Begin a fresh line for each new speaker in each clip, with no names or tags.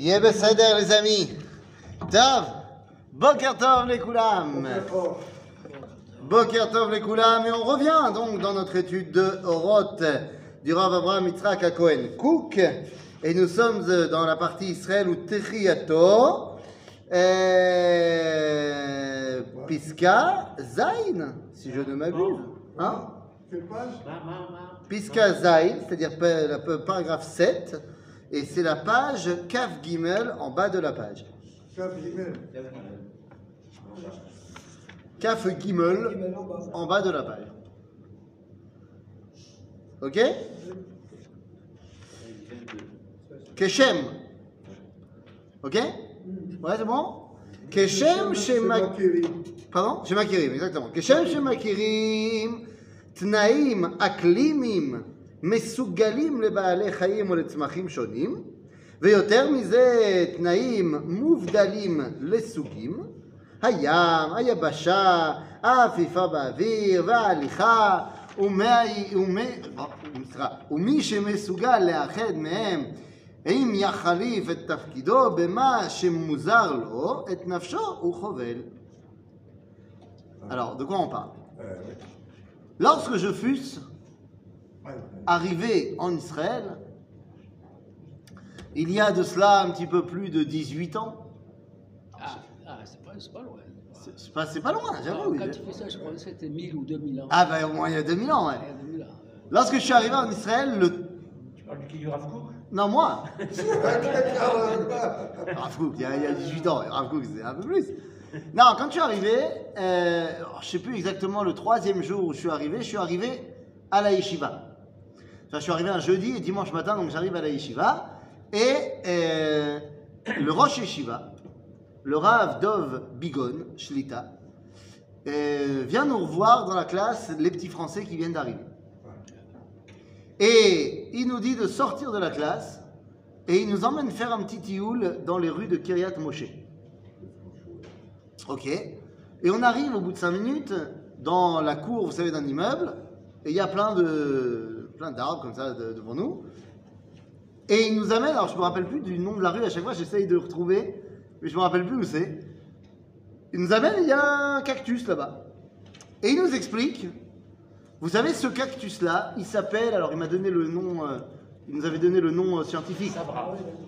Besséder, les amis. Tov, Boker Tov les Koulam. Boker Tov les Koulam. Et on revient donc dans notre étude de Oroth du Rav Abraham Yitzhak à Cohen Cook. Et nous sommes dans la partie Israël ou Techiato. Euh, Piska Zain, si je ne m'abuse. Hein
Quelle page?
Piska Zain, c'est-à-dire pa- paragraphe 7 et c'est la page Kaf Gimel en bas de la page.
Kaf Gimel.
Kaf Gimel en bas de la page. Ok? Keshem. Ok? Ouais, c'est bon? Keshem
Shemakirim.
Pardon? Shemakirim, exactement. Keshem Shemakirim. Tnaim Aklimim. מסוגלים לבעלי חיים או לצמחים שונים, ויותר מזה תנאים מובדלים לסוגים, הים, היבשה, העפיפה באוויר וההליכה, ומי, ומי, סליחה, ומי שמסוגל לאחד מהם אם יחליף את תפקידו במה שמוזר לו, את נפשו הוא חובל. Alors, de quoi on parle
Euh, oui.
Lorsque je fusse
Ouais.
arrivé en Israël, il y a de cela un petit peu plus de 18 ans,
Ah, ah, c'est pas, loin.
c'est pas, loin, j'avoue.
Quand tu fais ça, je crois que c'était 1000 ou 2000 ans.
Ah ben au moins il y a 2000 ans, ouais.
Ouais, 2000 ans.
Lorsque je suis arrivé en Israël, le...
Tu parles du qui du
Non, moi Rav Kook, il y a, il y a 18 ans, Rav Kook c'est un peu plus. Non, quand je suis arrivé, euh, je sais plus exactement le troisième jour où je suis arrivé, je suis arrivé à la yeshiva. Je suis arrivé un jeudi et dimanche matin, donc j'arrive à la yeshiva. Et euh, le Rosh Yeshiva, le Rav Dov Bigon, Shlita, euh, vient nous revoir dans la classe les petits Français qui viennent d'arriver. Et il nous dit de sortir de la classe et il nous emmène faire un petit tioul dans les rues de Kiryat Moshe. Ok. Et on arrive au bout de 5 minutes dans la cour, vous savez, d'un immeuble, et il y a plein de plein d'arbres comme ça de- devant nous. Et il nous amène, alors je me rappelle plus du nom de la rue, à chaque fois j'essaye de retrouver, mais je me rappelle plus où c'est. Il nous amène, il y a un cactus là-bas. Et il nous explique, vous savez, ce cactus-là, il s'appelle, alors il m'a donné le nom, euh, il nous avait donné le nom euh, scientifique.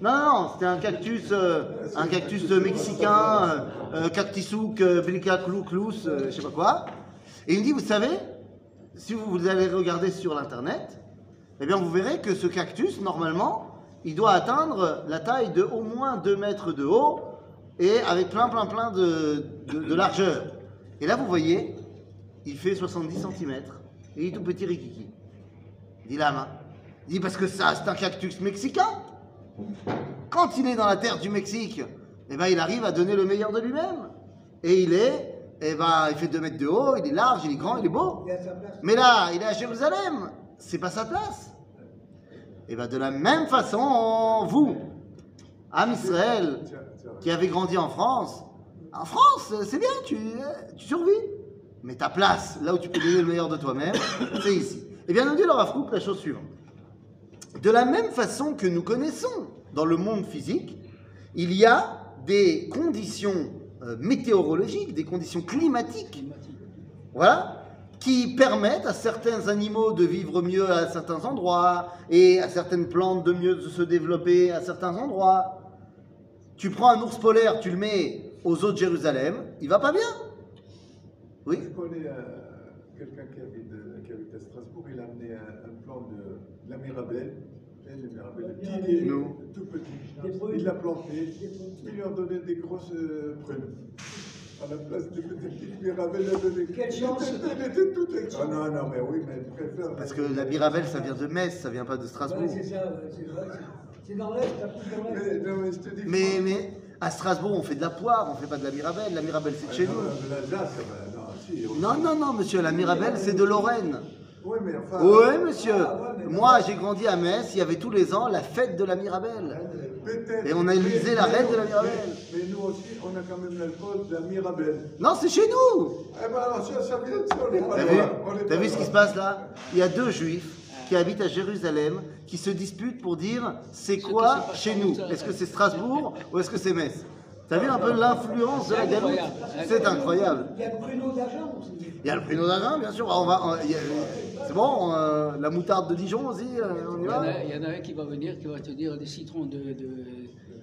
Non, non, non, c'était un cactus, euh, un cactus euh, mexicain, Cactisouk, je sais pas quoi. Et il me dit, vous savez, si vous, vous allez regarder sur l'internet, eh bien vous verrez que ce cactus, normalement, il doit atteindre la taille de au moins 2 mètres de haut et avec plein, plein, plein de, de, de largeur. Et là, vous voyez, il fait 70 cm et il est tout petit rikiki. Il dit la main. Il dit parce que ça, c'est un cactus mexicain. Quand il est dans la terre du Mexique, eh ben, il arrive à donner le meilleur de lui-même. Et il est, eh ben, il fait 2 mètres de haut, il est large, il est grand, il est beau. Mais là, il est à Jérusalem. C'est pas sa place. Et ben, de la même façon, vous, Am Israël, qui avez grandi en France, en France, c'est bien, tu, tu survis. Mais ta place, là où tu peux donner le meilleur de toi-même, c'est ici. Eh bien, nous dit le Rav Kook la chose suivante. De la même façon que nous connaissons dans le monde physique, il y a des conditions euh, météorologiques, des conditions climatiques, voilà, qui permettent à certains animaux de vivre mieux à certains endroits et à certaines plantes de mieux se développer à certains endroits. Tu prends un ours polaire, tu le mets aux eaux de Jérusalem, il va pas bien. Oui.
Je connais euh, quelqu'un qui qui habite à Strasbourg, il a amené un, un plan de, de la Mirabelle. Vous savez, la Mirabelle, le petit lait,
Non.
tout petit. Il l'a planté, il lui a donné des grosses euh, prunes. À la place de petites Mirabelle, il a donné.
Quelle chance.
Était Ah non, non, mais oui, mais il préfère.
Parce que la Mirabelle, ça vient de Metz, ça vient pas de
Ouais,
Strasbourg.
c'est ça, ouais, c'est vrai. c'est- C'est dans l'Est, dans
Mais, non, mais je te dis.
Mais, mais à Strasbourg, on fait de la poire, on fait pas de la Mirabelle. La Mirabelle, c'est de chez
Non,
nous.
non.
Non, non, monsieur, la Mirabelle, c'est de Lorraine.
Oui, mais enfin.
Oui, monsieur.
Ah, ouais, mais-
Moi, j'ai grandi à Metz, il y avait tous les ans la fête de la Mirabelle. Et on a élisé la reine de la Mirabelle.
Mais, mais nous aussi, on a quand même l'alcool de la Mirabelle.
Non, c'est chez nous.
Eh ben alors, ça, ça vient de ça, on pas
T'as vu
est
T'as vu ce qui se passe là Il y a deux juifs qui habitent à Jérusalem qui se disputent pour dire c'est
Ce
quoi chez nous. Est-ce que c'est Strasbourg ou est-ce que c'est Metz T'as vu un peu l'influence de la galoute
Incroyable.
C'est incroyable.
Il y a le pruneau d'argent aussi.
Il y a le pruneau d'Agen, bien sûr. On va, on- il y a- c'est bon, euh, la moutarde de Dijon aussi, euh, on y
Il y, en
va
a, il y en a un qui va venir qui va te dire des citrons de. De,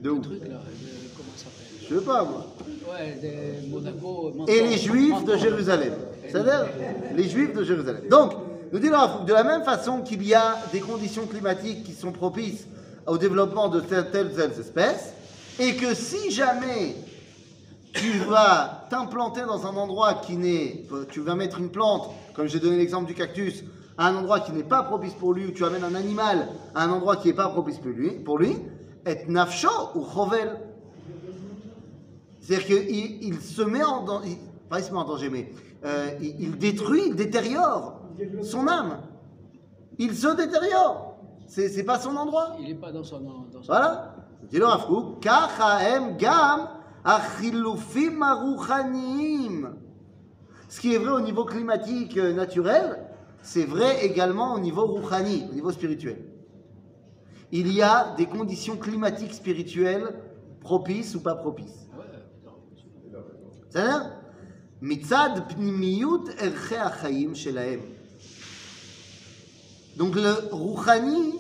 De où
trucs là. De, comment ça s'appelle
Je sais pas, moi.
Ouais, des Monaco. Menton,
Et les Juifs de. Jérusalem. C'est-à-dire les Juifs de Jérusalem. Donc, nous dit de la même façon qu'il y a des conditions climatiques qui sont propices au développement de telles telles telles espèces, et que si jamais tu vas t'implanter dans un endroit qui n'est, tu vas mettre une plante, comme j'ai donné l'exemple du cactus, à un endroit qui n'est pas propice pour lui, ou tu amènes un animal à un endroit qui n'est pas propice pour lui, pour lui, et nafsho ou chovel. C'est-à-dire qu'il il se met en danger, pas il se met en danger, mais euh, il, il détruit, il détériore son âme. Il se détériore. C'est c'est pas son endroit.
Il n'est pas dans son. Son
Voilà. dit le Rav Kook, Achilufim aruchanim. Ce qui est vrai au niveau climatique euh, naturel, c'est vrai également au niveau rouhani, au niveau spirituel. Il y a des conditions climatiques spirituelles propices ou pas propices. C'est-à-dire Donc le rouhani,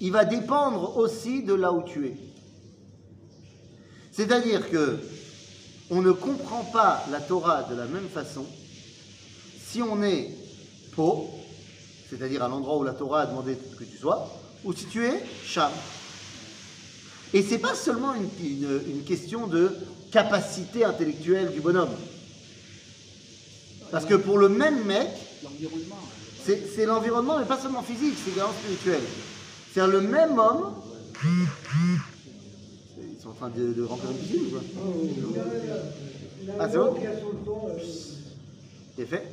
il va dépendre aussi de là où tu es. C'est-à-dire que on ne comprend pas la Torah de la même façon si on est Po, c'est-à-dire à l'endroit où la Torah a demandé que tu sois, ou si tu es Sham. Et c'est pas seulement une, question de capacité intellectuelle du bonhomme. Parce que pour le même mec, c'est l'environnement, mais pas seulement physique, c'est également spirituel. C'est le même homme. Ils sont en train de, de remplir une piscine ou quoi Ah, c'est bon
ton, euh,
C'est fait.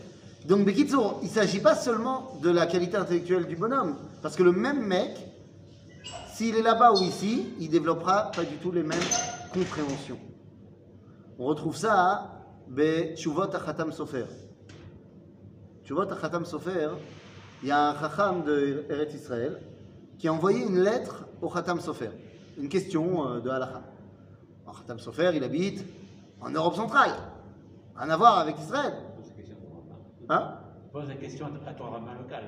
Donc, Bekitsour, il ne s'agit pas seulement de la qualité intellectuelle du bonhomme. Parce que le même mec, s'il est là-bas ou ici, il développera pas du tout les mêmes compréhensions. On retrouve ça à Bechuvot Achatam Sofer. Chuvot Achatam Sofer, il y a un Chacham de Eretz Israël qui a envoyé une lettre au Khatam Sofer, une question euh, de Halakha. Alors, Khatam Sofer, il habite en Europe centrale, rien à voir avec Israël. Hein?
Pose la question à ton rabbin local.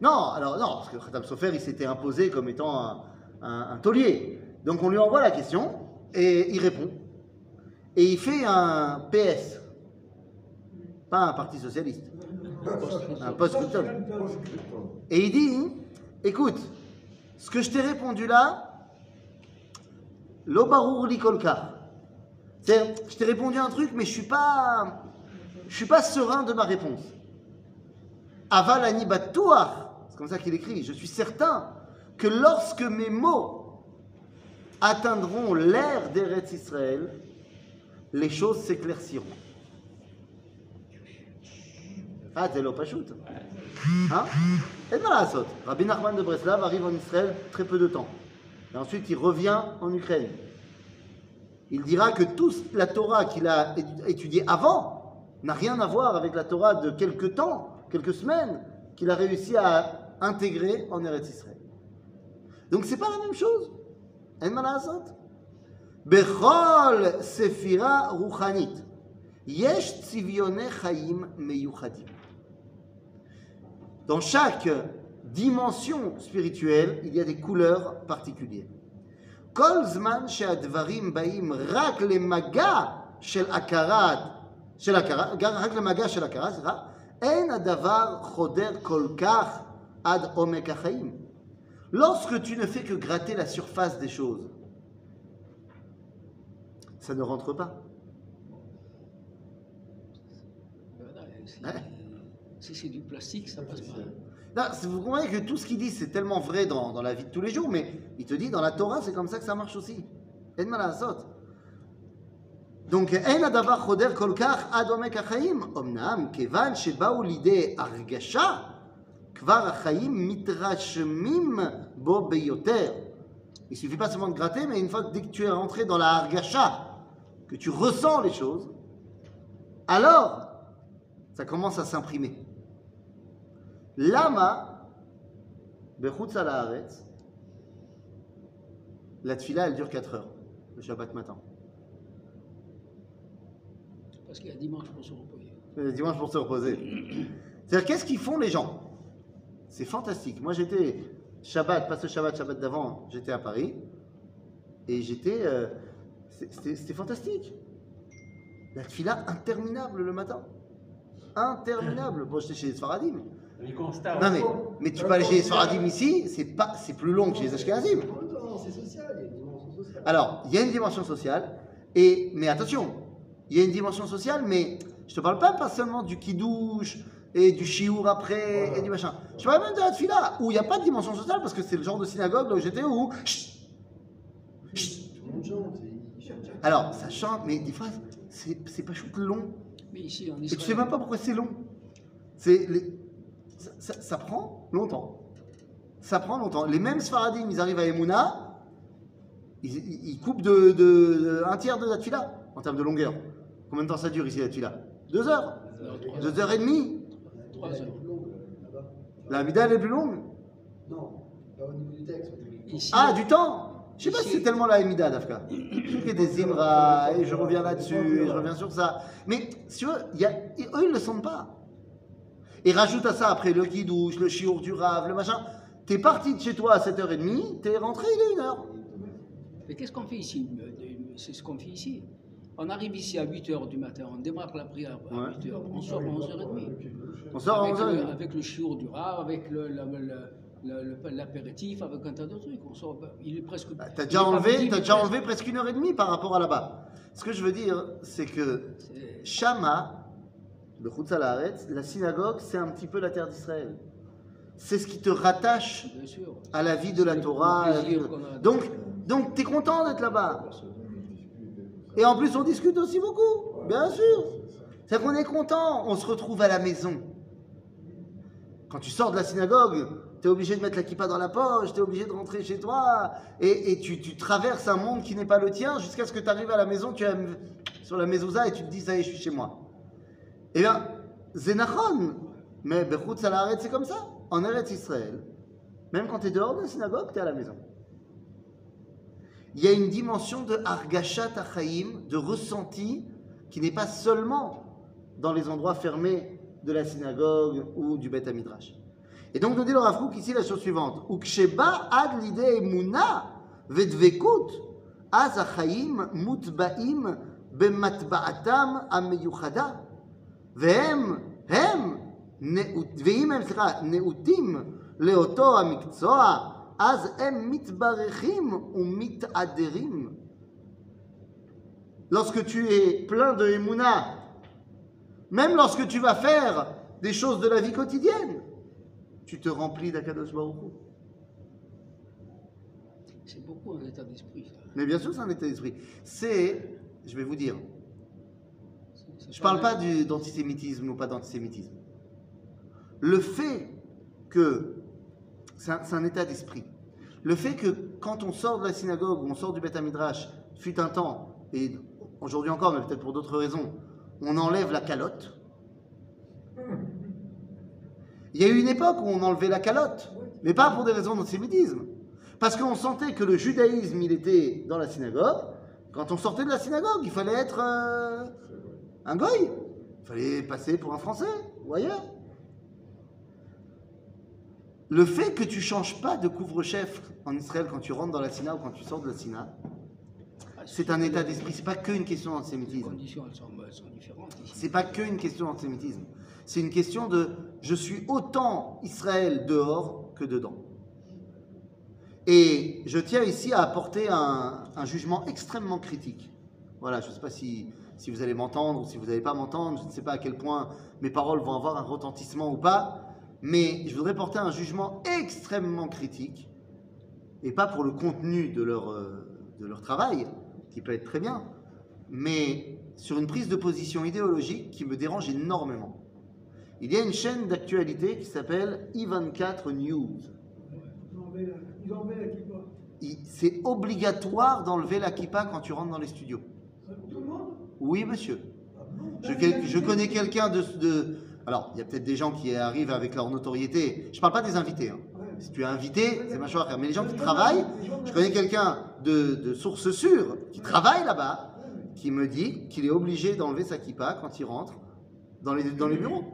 Non, alors non, parce que Khatam Sofer, il s'était imposé comme étant un, un- un taulier. Donc on lui envoie la question et il répond. Et il fait un PS, pas un parti socialiste, un post-scriptum. Et il dit, écoute, ce que je t'ai répondu là, l'obarour likolka. C'est, je t'ai répondu un truc, mais je suis pas, je suis pas serein de ma réponse. Aval ani batouach, c'est comme ça qu'il écrit, je suis certain que lorsque mes mots atteindront l'ère d'Eretz Israël, les choses s'éclairciront. Ah, c'est l'opachut. Hein? Et. Rabbi Nachman de Breslav arrive en Israël très peu de temps. Et ensuite, il revient en Ukraine. Il dira que toute la Torah qu'il a étudiée avant n'a rien à voir avec la Torah de quelques temps, quelques semaines, qu'il a réussi à intégrer en Eretz Israël. Donc c'est pas la même chose. En malasot. Bechol sefira ruchanit. Yesh tzivione chaim meyuchadim. Dans chaque dimension spirituelle, il y a des couleurs particulières. כל זמן שהדברים באים רק למגע של הכרת, של הכרה, רק למגע של הכרה, סליחה, אין הדבר חודר כל כך עד עומק החיים. Lorsque tu ne fais que gratter la surface des choses, ça ne rentre pas.
Voilà, si-
Ouais.
Si c'est du plastique, ça passe pas.
Non, c'est- vous comprenez que tout ce qu'il dit, c'est tellement vrai dans, dans la vie de tous les jours, mais il te dit, dans la Torah, c'est comme ça que ça marche aussi. En mal à la saute. Donc, אין הדבר חודר כל כך עד עומק החיים. אמנם, כיוון שבאו לידי הרגשה, כבר החיים מתרשמים בו ביותר. Il suffit pas seulement de gratter, mais une fois que dès que tu es rentré dans la hargasha, que tu ressens les choses, alors ça commence à s'imprimer. Lama, Bechutz la tfila, elle dure 4 heures, le Shabbat matin?
Parce qu'il y a dimanche pour se reposer.
Le dimanche pour se reposer. C'est-à-dire, qu'est-ce qu'ils font les gens? C'est fantastique. Moi, j'étais Shabbat, pas ce Shabbat, Shabbat d'avant, j'étais à Paris. Et j'étais. euh, c'était fantastique. La fila interminable le matin. Interminable. Bon, j'étais chez les Sfaradim.
Les constats.
Non, mais, mais tu peux aller chez les Sfaradim ici, c'est pas- c'est plus long que chez les Ashkenazim.
Non, c'est social, il y a une dimension sociale.
Alors, il y a une dimension sociale, et, mais attention, il y a une dimension sociale, mais je te parle pas, pas seulement du kidouche et du chiour après et du machin. Je parle même de la tfila, où il n'y a pas de dimension sociale, parce que c'est le genre de synagogue là où j'étais où. Chut, chut.
Tout le monde chante, il chante.
Alors, ça chante, mais des fois, c'est c'est pas chouette long.
Mais ici, en
Et tu sais
Israël,
même pas pourquoi c'est long. C'est les- ça, ça- ça prend longtemps. Ça prend longtemps. Les mêmes Sfaradim, ils arrivent à Emouna, ils, ils- ils coupent de, de- de- un tiers de la tfila en termes de longueur. Combien de temps ça dure ici la tfila? Deux heures Deux heures et demie
Trois heures.
Là-bas.
La Hamida, elle est plus longue.
Non, au niveau du texte.
Ah, du temps Je sais pas si c'est tellement la Hamida, Dafka. Je a des Imra, et je reviens là-dessus, et je reviens sur ça. Mais, si tu veux, il y a- eux, ils ne le sentent pas. Et rajoute à ça après le guidouche, le chiour du rave, le machin. T'es parti de chez toi à 7h30, t'es rentré, il est 1h.
Mais qu'est-ce qu'on fait ici C'est ce qu'on fait ici. On arrive ici à 8 h du matin, on démarre la prière à
Ouais.
8 h, on sort à 11h30.
On sort à
avec,
11h30.
le, avec le chiour du rave, avec le- l'apéritif, avec un tas de trucs. On sort, il est presque.
Bah, T'as déjà enlevé, t'as déjà
presque.
enlevé presque une heure et demie par rapport à là-bas. Ce que je veux dire, c'est que Shama, le Haaretz, la synagogue, c'est un petit peu la terre d'Israël. C'est ce qui te rattache à la vie de la Torah. de-. Donc, donc tu es content d'être là-bas. Et en plus, on discute aussi beaucoup, bien sûr. C'est qu'on est content, on se retrouve à la maison. Quand tu sors de la synagogue, tu es obligé de mettre la kippa dans la poche, tu es obligé de rentrer chez toi, et, et tu, tu traverses un monde qui n'est pas le tien jusqu'à ce que tu arrives à la maison, tu es sur la mezouza et tu te dis, ça y est, je suis chez moi. Eh bien, Zénachon, mais Bechutz Haaretz, c'est comme ça. En Eretz Israël, même quand tu es dehors de la synagogue, tu es à la maison. Il y a une dimension de Argashat Achaim, de ressenti, qui n'est pas seulement dans les endroits fermés de la synagogue ou du Beth Midrash. Et donc, nous dit le Rav Kook ici la chose suivante Uksheba ad lide emuna vedvekut az achaim mutba'im bematba'atam ameyuchada והם, הם, נאות- ואם הם, סליחה, נאותים לאותו המקצוע, אז הם מתברכים ומתעדרים. Lorsque tu es plein de Emouna, même lorsque tu vas faire des choses de la vie quotidienne, tu te remplis d'Akadosh Baruch Hu.
C'est beaucoup un état d'esprit. ça.
Mais bien sûr, c'est un état d'esprit. C'est, je vais vous dire, je parle pas d'antisémitisme ou pas d'antisémitisme. Le fait que c'est un, c'est un état d'esprit. Le fait que quand on sort de la synagogue ou on sort du Beth Midrash, fut un temps, et aujourd'hui encore, mais peut-être pour d'autres raisons, on enlève la calotte. Il y a eu une époque où on enlevait la calotte, mais pas pour des raisons d'antisémitisme. Parce qu'on sentait que le judaïsme, il était dans la synagogue. Quand on sortait de la synagogue, il fallait être euh, un goy. Il fallait passer pour un Français ou ailleurs. Le fait que tu changes pas de couvre-chef en Israël quand tu rentres dans la Sina ou quand tu sors de la Sina,
Ah,
c'est un état d'esprit. C'est pas qu'une question
Les
d'antisémitisme.
conditions, elles sont, elles sont différentes.
C'est pas qu'une question d'antisémitisme. C'est une question de je suis autant Israël dehors que dedans. Et je tiens ici à apporter un, un jugement extrêmement critique. Voilà, je ne sais pas si, si vous allez m'entendre ou si vous n'allez pas m'entendre, je ne sais pas à quel point mes paroles vont avoir un retentissement ou pas, mais je voudrais porter un jugement extrêmement critique, et pas pour le contenu de leur, euh, de leur travail, qui peut être très bien, mais sur une prise de position idéologique qui me dérange énormément. Il y a une chaîne d'actualité qui s'appelle I24 News. C'est obligatoire d'enlever la kippa quand tu rentres dans les studios.
Ça, pour tout le monde
Oui, monsieur. Je, connais quelqu'un de, de- Alors, il y a peut-être des gens qui arrivent avec leur notoriété. Je ne parle pas des invités. hein. Si tu es invité, c'est machin. Mais les gens qui travaillent, je connais quelqu'un de, source sûre qui travaille là-bas, qui me dit qu'il est obligé d'enlever sa kippa quand il rentre dans les, bureaux.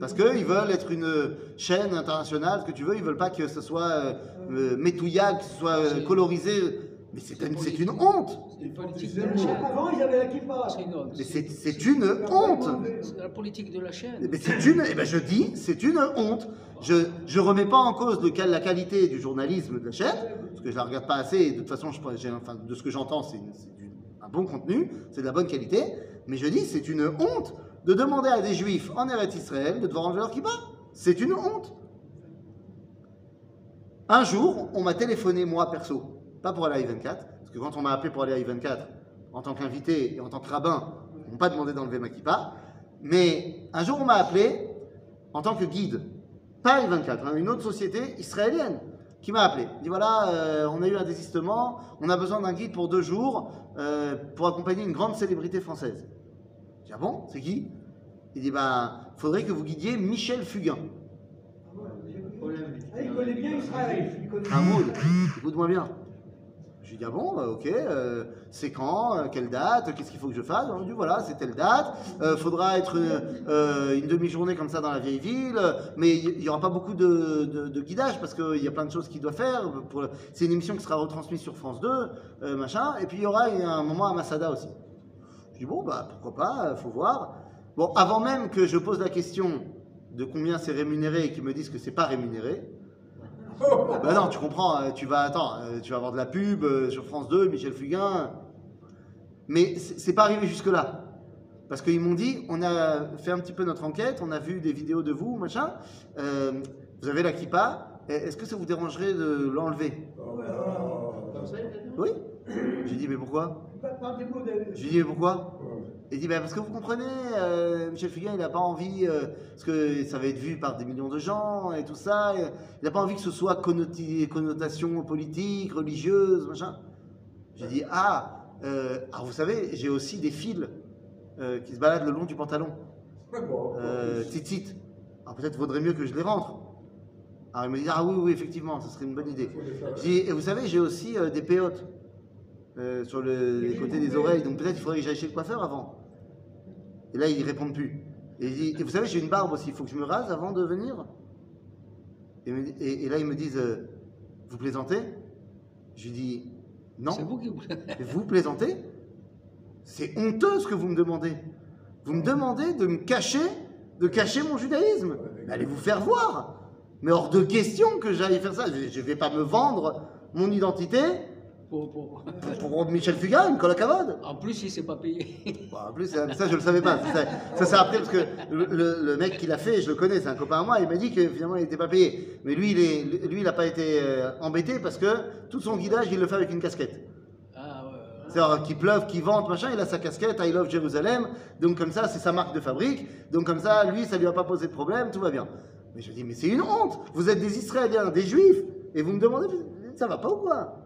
Parce qu'ils veulent être une chaîne internationale, ce que tu veux, ils veulent pas que ce soit euh, euh, métouillable, que ce soit euh, colorisé. Mais c'est une, c'est une honte.
C'est une politique de la chaîne.
Avant, la kippa.
C'est une honte.
Mais c'est c'est une honte.
C'est la politique de la chaîne.
Mais c'est une, eh ben je dis, c'est une honte. Je je remets pas en cause le, la qualité du journalisme de la chaîne, parce que je la regarde pas assez. Et de toute façon, je, j'ai- enfin, de ce que j'entends, c'est une- c'est du- un bon contenu, c'est de la bonne qualité. Mais je dis, c'est une honte de demander à des juifs en Eretz Israël de devoir enlever leur kippa. C'est une honte. Un jour, on m'a téléphoné, moi perso, pas pour aller à I-24, parce que quand on m'a appelé pour aller à I-24, en tant qu'invité et en tant que rabbin, ils m'ont pas demandé d'enlever ma kippa. Mais un jour, on m'a appelé en tant que guide, pas I-24, hein, une autre société israélienne qui m'a appelé. Il dit voilà, euh, on a eu un désistement, on a besoin d'un guide pour deux jours euh, pour accompagner une grande célébrité française. Je dis ah bon, c'est qui? Il dit ben, faudrait que vous guidiez Michel Fugain.
Ah, il connaît bien Israël. Il connaît
moule, écoute-moi bien. Je lui dis, ah bon, bah, ok, euh, c'est quand, euh, quelle date, qu'est-ce qu'il faut que je fasse? On dit, voilà, c'est telle date, euh, faudra être euh, une demi-journée comme ça dans la vieille ville, mais il n'y aura pas beaucoup de, guidage parce qu'il y a plein de choses qu'il doit faire. C'est une émission qui sera retransmise sur France 2, euh, machin, et puis il y aura un moment à Masada aussi. Je dis, bon, bah pourquoi pas, faut voir. Bon, avant même que je pose la question de combien c'est rémunéré et qu'ils me disent que c'est pas rémunéré, bah non, tu comprends, euh, tu vas, attends, euh, tu vas avoir de la pub euh, sur France 2, Michel Fugain. Mais c'est pas arrivé jusque-là. Parce qu'ils m'ont dit, on a fait un petit peu notre enquête, on a vu des vidéos de vous, machin. euh, vous avez la kippa, et est-ce que ça vous dérangerait de l'enlever? Oui. J'ai dit, mais pourquoi? J'ai dit, mais pourquoi? Il dit, bah, parce que vous comprenez, euh, Michel Fugain, il n'a pas envie, euh, parce que ça va être vu par des millions de gens et tout ça, et il n'a pas envie que ce soit connotation politique, religieuse, machin. J'ai dit, ah, euh, alors vous savez, j'ai aussi des fils euh, qui se baladent le long du pantalon, tzitzit. Alors peut-être vaudrait mieux que je les rentre. Alors il me dit, ah oui, oui, effectivement, ce serait une bonne idée. J'ai dit, et vous savez, j'ai aussi des péotes euh, sur le- les côtés des oreilles, donc peut-être il faudrait que j'aille chez le coiffeur avant. Et là, ils répondent plus. Et, il dit, et vous savez, j'ai une barbe aussi, il faut que je me rase avant de venir et, là, ils me disent, euh, vous plaisantez? Je lui dis, non.
C'est vous qui vous.
Plaisantez C'est honteux ce que vous me demandez. Vous me demandez de me cacher, de cacher mon judaïsme. Mais allez vous faire voir. Mais hors de question que j'aille faire ça. Je ne vais pas me vendre mon identité
Pour, pour-
pour Michel Fugain, à cavode.
En plus, il ne s'est pas payé.
Bon, en plus, ça, je le savais pas. Ça, ça, ça, après parce que le, mec qui l'a fait, je le connais, c'est un copain à moi. Il m'a dit que finalement il n'était pas payé. Mais lui, il est, lui, il n'a pas été euh, embêté parce que tout son guidage, il le fait avec une casquette.
Ah.
C'est-à-dire qu'il pleuve, qu'il vente, machin, il a sa casquette, I love Jérusalem, donc comme ça, c'est sa marque de fabrique, donc comme ça, lui, ça lui a pas posé de problème, tout va bien. Mais je dis, mais c'est une honte, vous êtes des Israéliens, des Juifs, et vous me demandez, ça va pas ou quoi?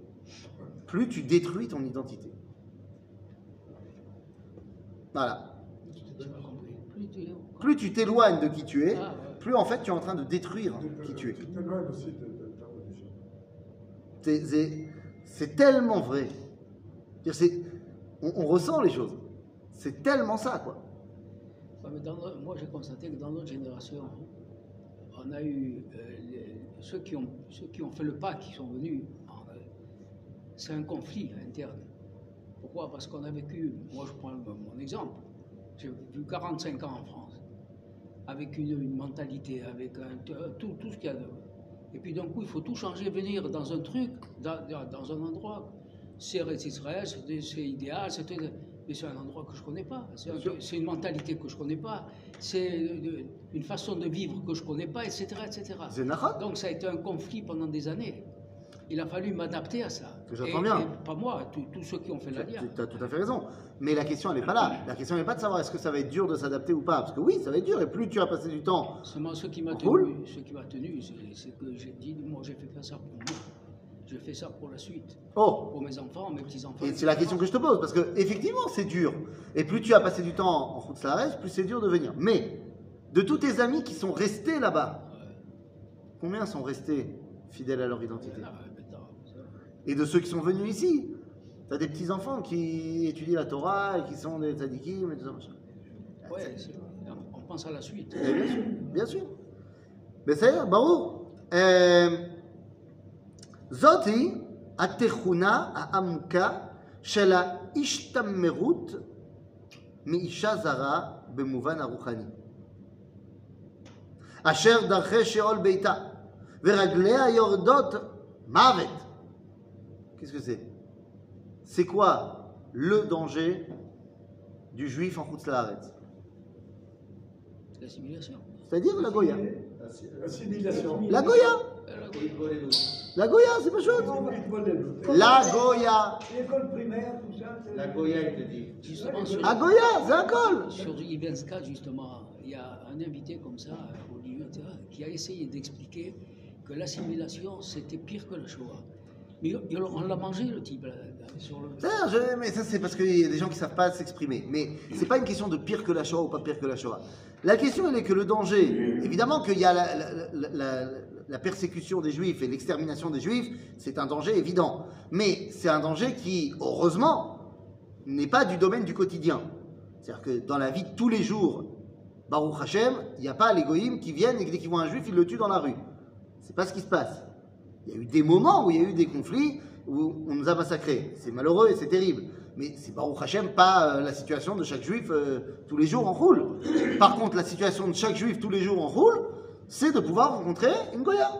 plus tu détruis ton identité. Voilà.
Plus tu-
t'éloignes de qui tu es,
Ah,
plus en fait tu es en train de détruire qui tu es.
Tu t'éloignes aussi de, de ta religion.
C'est- tellement vrai. On, on ressent les choses. C'est tellement ça, quoi.
Ouais, mais dans moi, j'ai constaté que dans notre génération, on a eu euh, les- ceux, qui ont, ceux qui ont fait le pas, qui sont venus. Euh, C'est un conflit interne. Pourquoi? Parce qu'on a vécu, moi je prends mon exemple, j'ai vu 45 ans en France, avec une, une mentalité, avec un- tout, tout ce qu'il y a de. Et puis d'un coup, il faut tout changer, venir dans un truc, dans, un endroit. c'est Israël, c'est c'est idéal, c'est mais c'est un endroit que je connais pas. C'est un- une mentalité que je connais pas. C'est de- une façon de vivre que je connais pas, etc., etc. Donc ça a été un conflit pendant des années. Il a fallu m'adapter à ça.
Que j'entends bien.
et pas moi, tous ceux qui ont fait la guerre.
Tu as tout à fait raison. Mais la question, elle n'est pas là. La question n'est pas de savoir est-ce que ça va être dur de s'adapter ou pas. Parce que oui, ça va être dur. Et plus tu vas passer du temps.
Seulement ce qui m'a
Cool.
tenu, ce qui m'a tenu, c'est que j'ai dit, moi j'ai fait pas ça pour moi. Je fais ça pour la suite,
Oh
pour mes enfants, mes petits-enfants.
Et c'est la question que je te pose. Parce que effectivement, c'est dur. Et plus tu as passé du temps en route la plus c'est dur de venir. Mais de tous tes amis qui sont restés là-bas, combien sont restés fidèles à leur identité?
Ah,
Et de ceux qui sont venus ici. Tu as des petits-enfants qui étudient la Torah et qui sont des tzadikim et tout ça. machin.
Ouais, c'est- on- on pense à la suite.
Eh bien sûr, bien sûr. בסדר, ברור. אה, זאתי התכונה העמוקה של ההשתמרות מאישה זרה במובן הרוחני. אשר דרכי שאול ביתה ורגליה יורדות מוות. Qu'est-ce que c'est? C'est quoi le danger du juif en Chutz Laaretz
L'assimilation.
C'est-à-dire la Goya.
Assimilation.
La Goya La Goya, c'est pas chose La Goya
L'école primaire, tout ça. c'est-
La Goya, il te dit.
Justement, sur,
La Goya, c'est un col
sur Ivenska, justement, il y a un invité comme ça, etc., qui a essayé d'expliquer que l'assimilation, c'était pire que la Shoah. On l'a mangé, le type, sur le...
Mais ça, c'est parce qu'il y a des gens qui savent pas s'exprimer. Mais c'est pas une question de pire que la Shoah ou pas pire que la Shoah. La question, elle est que le danger, évidemment qu'il y a la, persécution des Juifs et l'extermination des Juifs, c'est un danger évident. Mais c'est un danger qui, heureusement, n'est pas du domaine du quotidien. C'est-à-dire que dans la vie de tous les jours, Baruch Hashem, il n'y a pas les goïms qui viennent et dès qu'ils voient un Juif, ils le tuent dans la rue. C'est pas ce qui se passe. Il y a eu des moments où il y a eu des conflits où on nous a massacrés. C'est malheureux et c'est terrible. Mais c'est Baruch Hashem pas euh, la situation de chaque juif euh, tous les jours en roule. Par contre, la situation de chaque juif tous les jours en roule, c'est de pouvoir rencontrer une Goya.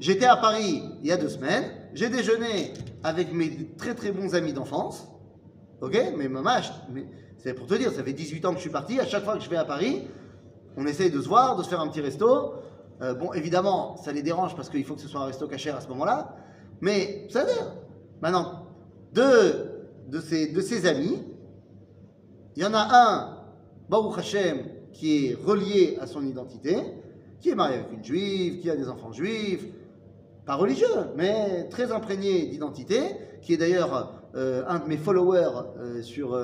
J'étais à Paris il y a deux semaines, j'ai déjeuné avec mes très très bons amis d'enfance. Ok? Mais maman, c'est pour te dire, ça fait 18 ans que je suis parti, à chaque fois que je vais à Paris, on essaye de se voir, de se faire un petit resto. Euh, bon, évidemment, ça les dérange parce qu'il faut que ce soit un resto cachère à ce moment-là. Mais, vous savez, maintenant, deux de ses, de ses amis, il y en a un, Baruch Hashem, qui est relié à son identité, qui est marié avec une juive, qui a des enfants juifs, pas religieux, mais très imprégné d'identité, qui est d'ailleurs euh, un de mes followers euh, sur,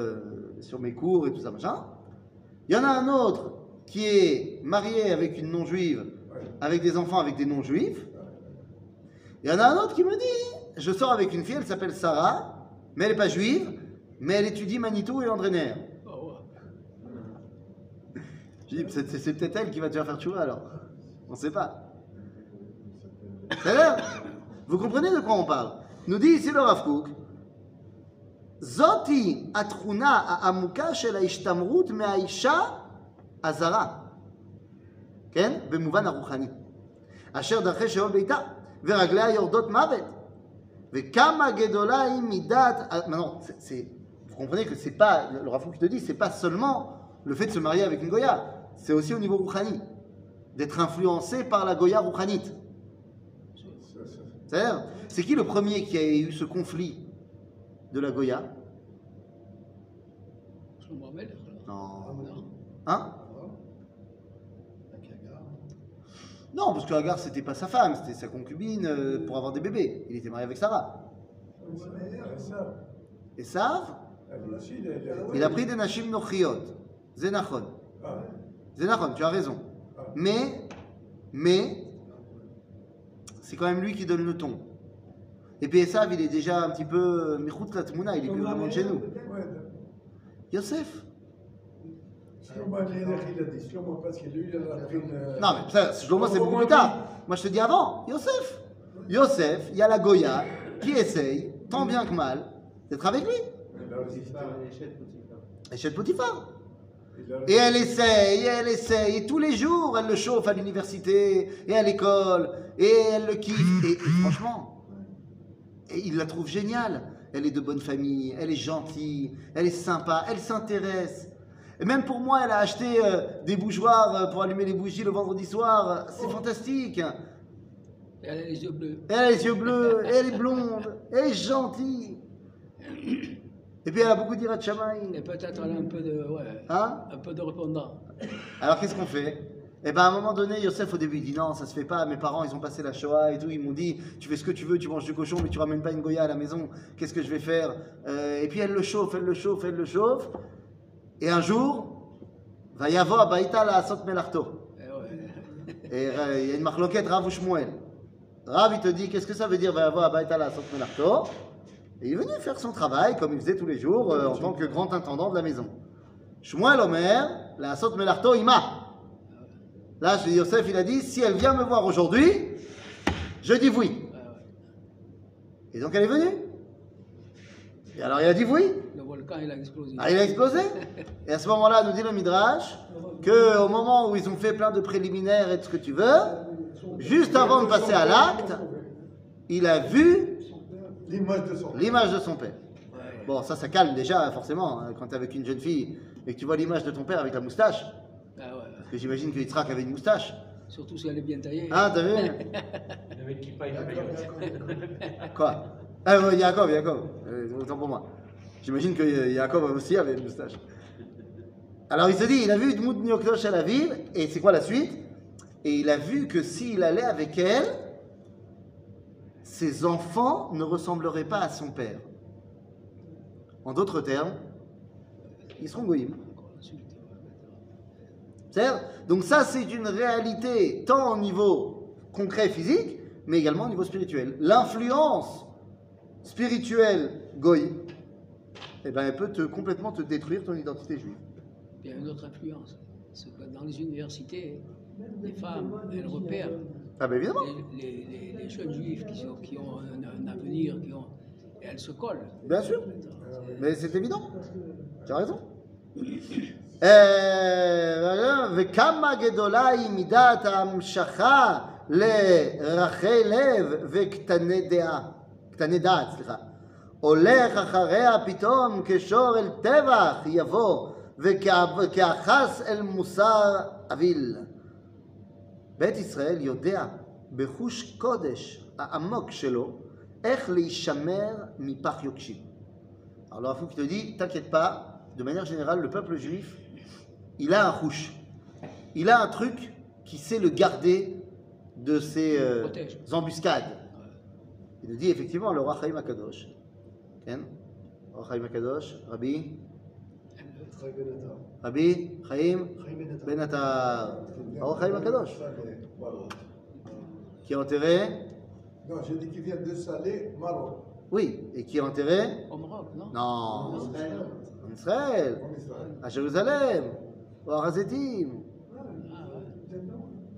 sur mes cours et tout ça, machin. Il y en a un autre qui est marié avec une non-juive, avec des enfants avec des non-juifs. Il y en a un autre qui me dit Je sors avec une fille, elle s'appelle Sarah, mais elle n'est pas juive, mais elle étudie Manitou et
Landréner.
Je dis C'est peut-être elle qui va te faire faire alors. On ne sait pas. C'est Vous comprenez de quoi on parle? Nous dit ici le Rav Zoti atruna ha'amuka shel ha'ishtamrut me'aisha azara. כן? במובן הרוחני. אשר דרכי שאול ביתה, ורגליה יורדות מוות. וכמה גדולה היא מידת... Maintenant, c'est- c'est- vous comprenez que c'est pas, le Rav Kook te dit, c'est pas seulement le fait de se marier avec une Goya, c'est aussi au niveau rouhani, d'être influencé par la Goya rouhanite. C'est-à-dire, c'est qui le premier qui a eu ce conflit de la Goya
Shlomo Amelech, alors.
Non.
Non.
Hein Non, parce que Agar, c'était pas sa femme, c'était sa concubine euh, pour avoir des bébés. Il était marié avec Sarah. Et Sav,
il
a pris des Nashim Nochiot. Zenachon. Zenachon, tu as raison. Mais, mais, c'est quand même lui qui donne le ton. Et puis Esav, il est déjà un petit peu euh, Michout Latmouna, il est plus vraiment de chez nous. Yosef
Shlomo Amelech, il a dit Shlomo parce que lui, il a pris une.
Non, mais ça, Shlomo, c'est beaucoup plus tard. Moi, je te dis avant, Yosef. Yosef, il y a la Goya qui essaye, tant bien que mal, d'être avec lui.
Il a résisté.
Et chez le Potiphar. Et elle essaye, et elle essaye, et tous les jours, elle le chauffe à l'université, et à l'école, et elle le kiffe. Et, et franchement, Et il la trouve géniale. Elle est de bonne famille, elle est gentille, elle est sympa, elle s'intéresse. Et même pour moi, elle a acheté euh, des bougeoirs euh, pour allumer les bougies le vendredi soir. C'est fantastique.
Et elle a les yeux bleus.
Elle a les yeux bleus, elle est blonde, elle est gentille. Et puis elle a beaucoup d'ira de
Et
Shamaï.
peut-être elle a un peu de, ouais,
Hein
un peu de répondant.
Alors qu'est-ce qu'on fait? Eh ben à un moment donné, Yosef au début il dit non, ça se fait pas. Mes parents ils ont passé la Shoah et tout, ils m'ont dit tu fais ce que tu veux, tu manges du cochon, mais tu ramènes pas une goya à la maison. Qu'est-ce que je vais faire? Euh, Et puis elle le chauffe, elle le chauffe, elle le chauffe. Et un jour, va y avoir Baïta la Asot Melarto.
Et ouais.
Et il y a une marloquette Rav ou Shmuel. Rav il te dit qu'est-ce que ça veut dire va y avoir Baïta la Asot Melarto? Et il est venu faire son travail comme il faisait tous les jours euh, en tant que grand intendant de la maison. Shmuel Omer, la Asot Melarto Ima. Là, Yosef, il a dit, si elle vient me voir aujourd'hui, je dis oui.
Ouais.
Et donc elle est venue. Et alors il a dit oui.
Il a explosé.
Ah, il a explosé. Et à ce moment-là, nous dit le Midrash, que au moment où ils ont fait plein de préliminaires et tout ce que tu veux, juste avant de passer à l'acte, il a vu
L'image de son
de père. Bon, ça, ça calme déjà, forcément, hein, quand tu es avec une jeune fille et que tu vois l'image de ton père avec la moustache.
Ah ouais.
Parce que j'imagine que Yitzhak avait une moustache.
Surtout si elle est bien taillée.
Hein, t'as vu
Le mec qui paye le maillot.
Quoi? Ah, ouais, Yaakov, Yaakov. Euh, autant pour moi. J'imagine que Yaakov aussi avait une moustache. Alors il se dit, il a vu Dmout Nyokdosh à la ville, et c'est quoi la suite? Et il a vu que s'il allait avec elle, ses enfants ne ressembleraient pas à son père. En d'autres termes, ils seront goïms. Donc ça, c'est une réalité tant au niveau concret physique, mais également au niveau spirituel. L'influence spirituelle goy, eh ben, elle peut te, complètement te détruire ton identité juive.
Il y a une autre influence. C'est que dans les universités, les femmes, elles repèrent
Ah ben évidemment.
les, les- les- les jeunes juifs qui, sont- qui ont un, un avenir, qui ont, et elles se collent.
Bien sûr. Mais c'est évident. Tu as raison. אה, וכמה גדולה היא מידת ההמשכה לרחי לב וקטני דעה, קטני דעת, סליחה. הולך אחריה פתאום כשור אל טבח יבוא, וכאחס אל מוסר אוויל. בית ישראל יודע בחוש קודש העמוק שלו איך להישמר מפח יוקשים. Alors le Rafouk te dit, t'inquiète pas, de manière générale, le peuple juif, il a un rouge. Il a un truc qui sait le garder de ses euh,
Protège.
embuscades. Il nous dit effectivement, le roi Chaim Akadosh, Akadosh, Rabbi, Rabbi Chaim Ben Attar, le roi Chaim Akadosh, qui est enterré,
Non, j'ai dit qu'il vient de Salé, Maroc.
oui, et qui est enterré,
Au Maroc, non
non, en Israël,
En Israël.
à Jérusalem, au Harazetim.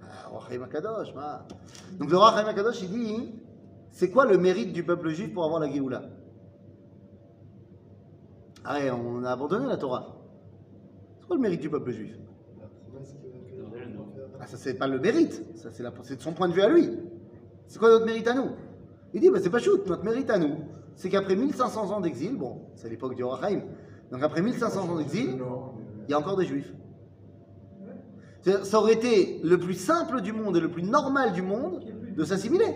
Ah.
Ah, Chaim Akadosh, ma. Donc le roi Chaim Akadosh, il dit c'est quoi le mérite du peuple juif pour avoir la Géoula? Ah, ouais, on a abandonné la Torah. C'est quoi le mérite du peuple juif? Ah, ça, c'est pas le mérite, ça, c'est, de son point de vue à lui. C'est quoi notre mérite à nous? Il dit bah, c'est pas shoot, notre mérite à nous, c'est qu'après 1500 ans d'exil, bon, c'est l'époque du roi Chaim, donc après 1500 ans d'exil, il y a encore des juifs. Ça aurait été le plus simple du monde et le plus normal du monde de s'assimiler.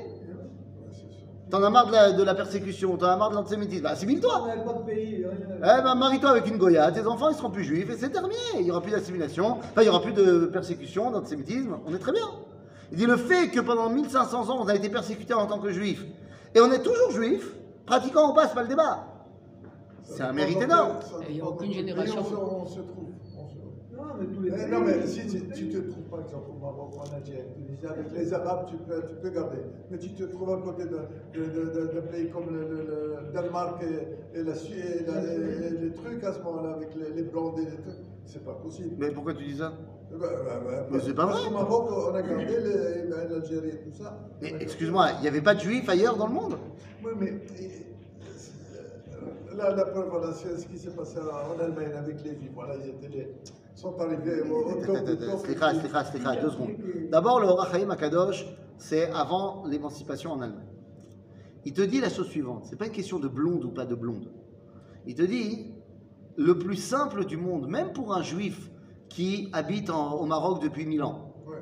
T'en as marre de la, de la persécution, t'en as marre de l'antisémitisme, bah, assimile-toi. Eh ben, marie-toi avec une Goya, tes enfants ils seront plus juifs et c'est terminé. Il n'y aura plus d'assimilation, enfin il n'y aura plus de persécution, d'antisémitisme, on est très bien. Il dit le fait que pendant 1500 ans on a été persécuté en tant que juif et on est toujours juif, pratiquant ou pas, c'est pas le débat. C'est un mérite énorme.
Et il y a aucune
Et
génération.
On se, on se trouve.
Non, mais tous les
Mais
pays.
non, mais si tu, tu te trouves par exemple au Maroc, en Algérie, en Tunisie, avec les Arabes, tu peux, tu peux garder. Mais tu te trouves à côté d'un de, de, de, de pays comme le, le- le Danemark et, et la Suède, et, la- et- et les trucs à ce moment-là, avec les, les blondes et les trucs, c'est pas possible.
Mais pourquoi tu dis ça?
Bah, bah, bah,
Mais c'est pas vrai.
qu'au Maroc, on a gardé ben, l'Algérie et tout ça.
Excuse-moi, il n'y avait pas de juifs ailleurs dans le monde?
Oui, mais là, la preuve, voilà, ce qui s'est passé en Allemagne avec les Juifs. Voilà, ils étaient les- sont arrivés au, au top du top.
Slicha, slicha, slicha, deux secondes. D'abord, le Hora Chaim Akadosh, c'est avant l'émancipation en Allemagne. il te dit la chose suivante. C'est pas une question de blonde ou pas de blonde. Il te dit le plus simple du monde, même pour un juif qui habite en- au Maroc depuis 1000 ans.
Ouais.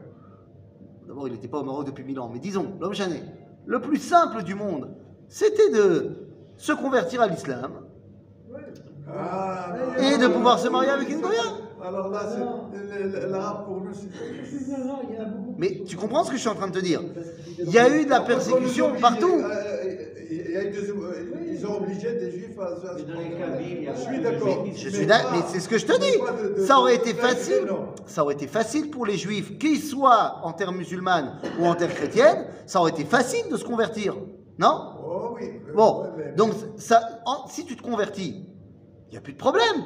D'abord, il n'était pas au Maroc depuis 1000 ans, mais disons, l'homme chané. Le plus simple du monde, c'était de se convertir à l'islam et de pouvoir se marier avec une goya.
Alors là, l'arabe pour nous, c'est.
Mais tu comprends ce que je suis en train de te dire? Il y a eu de la persécution partout.
Euh, Ils ont obligé des juifs à se. Je suis d'accord.
Je
Mais
suis d'accord, mais c'est ce que je te dis. Ça aurait été facile. Ça aurait été facile pour les juifs, qu'ils soient en terre musulmane ou en terre chrétienne, ça aurait été facile de se convertir. Non?
Oh oui.
Bon, donc ça, en- si tu te convertis, n'y a plus de problème.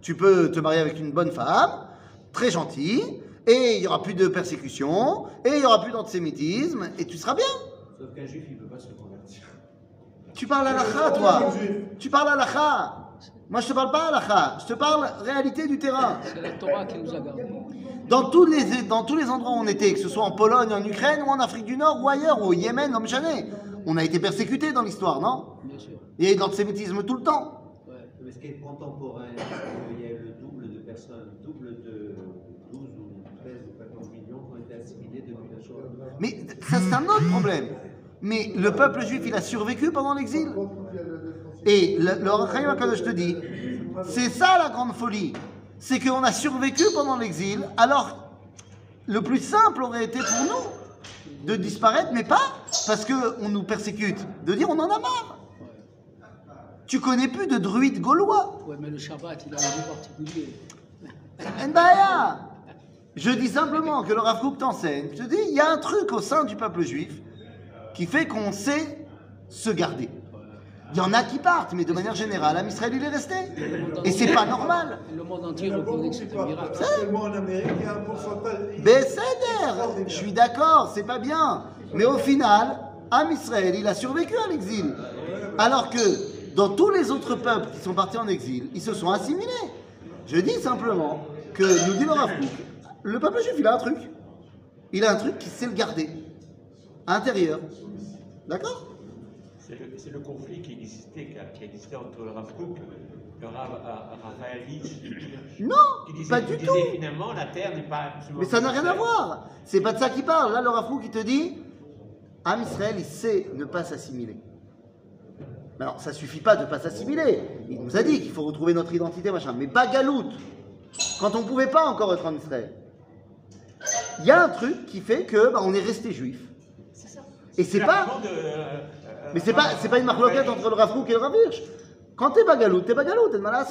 Tu peux te marier avec une bonne femme, très gentille, et il n'y aura plus de persécution, et il n'y aura plus d'antisémitisme, et tu seras bien.
Sauf qu'un juif, il ne peut pas se convertir.
Tu parles à l'akha,
Oh,
toi. Tu parles à l'akha. Moi, je te parle pas à l'akha. Je te parle réalité du terrain.
C'est la Torah qui nous a gardés.
Dans tous, les, dans tous les endroits où on était, que ce soit en Pologne, en Ukraine, ou en Afrique du Nord, ou ailleurs, ou au Yémen, en Mchané, on a été persécutés dans l'histoire, non?
Bien sûr.
Il y a eu de l'antisémitisme tout le temps.
Mais ce qui est contemporain, c'est qu'il y a le double de personnes, double de 12 ou 13 ou 14 millions qui ont été assimilés depuis la Shoah.
Mais ça, c'est un autre problème. Mais le peuple juif, il a survécu pendant l'exil. Et le, le HaKadosh te dit, c'est ça la grande folie. C'est qu'on a survécu pendant l'exil, alors le plus simple aurait été pour nous de disparaître, mais pas parce qu'on nous persécute, de dire on en a marre. Tu connais plus de druides gaulois?
Ouais, mais le Shabbat, il a un goût particulier.
Ndaya Je dis simplement que le Rav Kook t'enseigne. Je te dis, il y a un truc au sein du peuple juif qui fait qu'on sait se garder. Il y en a qui partent, mais de manière générale, Am Israël, il est resté. Et c'est pas normal.
Le monde
Il
entier reconnaît que c'est un miracle.
Actuellement en Amérique, il y a un pourcentage.
Je suis d'accord, c'est pas bien. Mais au final, Am Israël, il a survécu à l'exil. Alors que dans tous les autres peuples qui sont partis en exil, ils se sont assimilés. Je dis simplement que, nous dit le Rav le peuple juif, il a un truc. Il a un truc qui sait le garder. Intérieur. D'accord?
C'est le, conflit qui existait, qui, existait entre le Rav Kook, le Rav Raphaël
Non,
qui disait,
pas du
disait
tout.
finalement la terre n'est pas
Mais ça n'a rien à voir. C'est pas de ça qu'il parle. Là, le Rav il te dit Am Israël, il sait ne pas s'assimiler. Mais Alors, ça suffit pas de ne pas s'assimiler. Il nous a dit qu'il faut retrouver notre identité, machin. Mais pas galoute. Quand on pouvait pas encore être en Israël. Il y a un truc qui fait que bah, on est resté juif. Et c'est pas.
de, euh,
Mais c'est pas, c'est pas une marloquette entre le Rav Kook et le Rav Hirsch. Quand t'es bagalout, t'es bagalout, t'es de mal à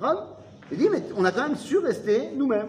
la Il dit, mais on a quand même su rester nous-mêmes.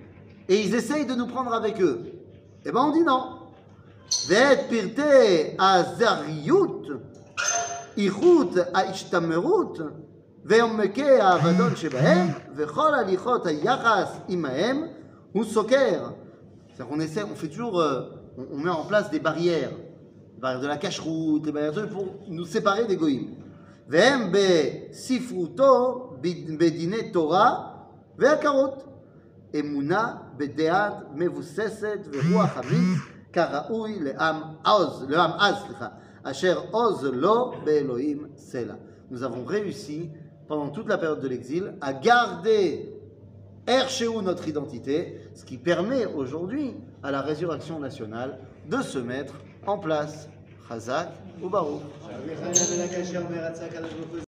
Et ils essayent de nous prendre avec eux. Eh ben, on dit non. ואת פרטי הזריות, איכות ההשתמרות ועומקי האבדון שבהם, וכל הליכות היחס עמהם, הוא סוקר. C'est-à-dire qu'on essaie, on fait toujours, euh, on, on met en place des barrières, des barrières de la cache-route, des barrières de- pour nous séparer des goïms. והם בספרותו בד- בדיני תורה והכרות. אמונה בדעת מבוססת ורוח אמיץ כראוי לעם עוז, לעם עז, סליחה, אשר עוז לו באלוהים סלע. Nous avons réussi, pendant toute la période de l'exil, à garder Erchéou notre identité, ce qui permet aujourd'hui à la résurrection nationale de se mettre en place. Chazak ou Baruch.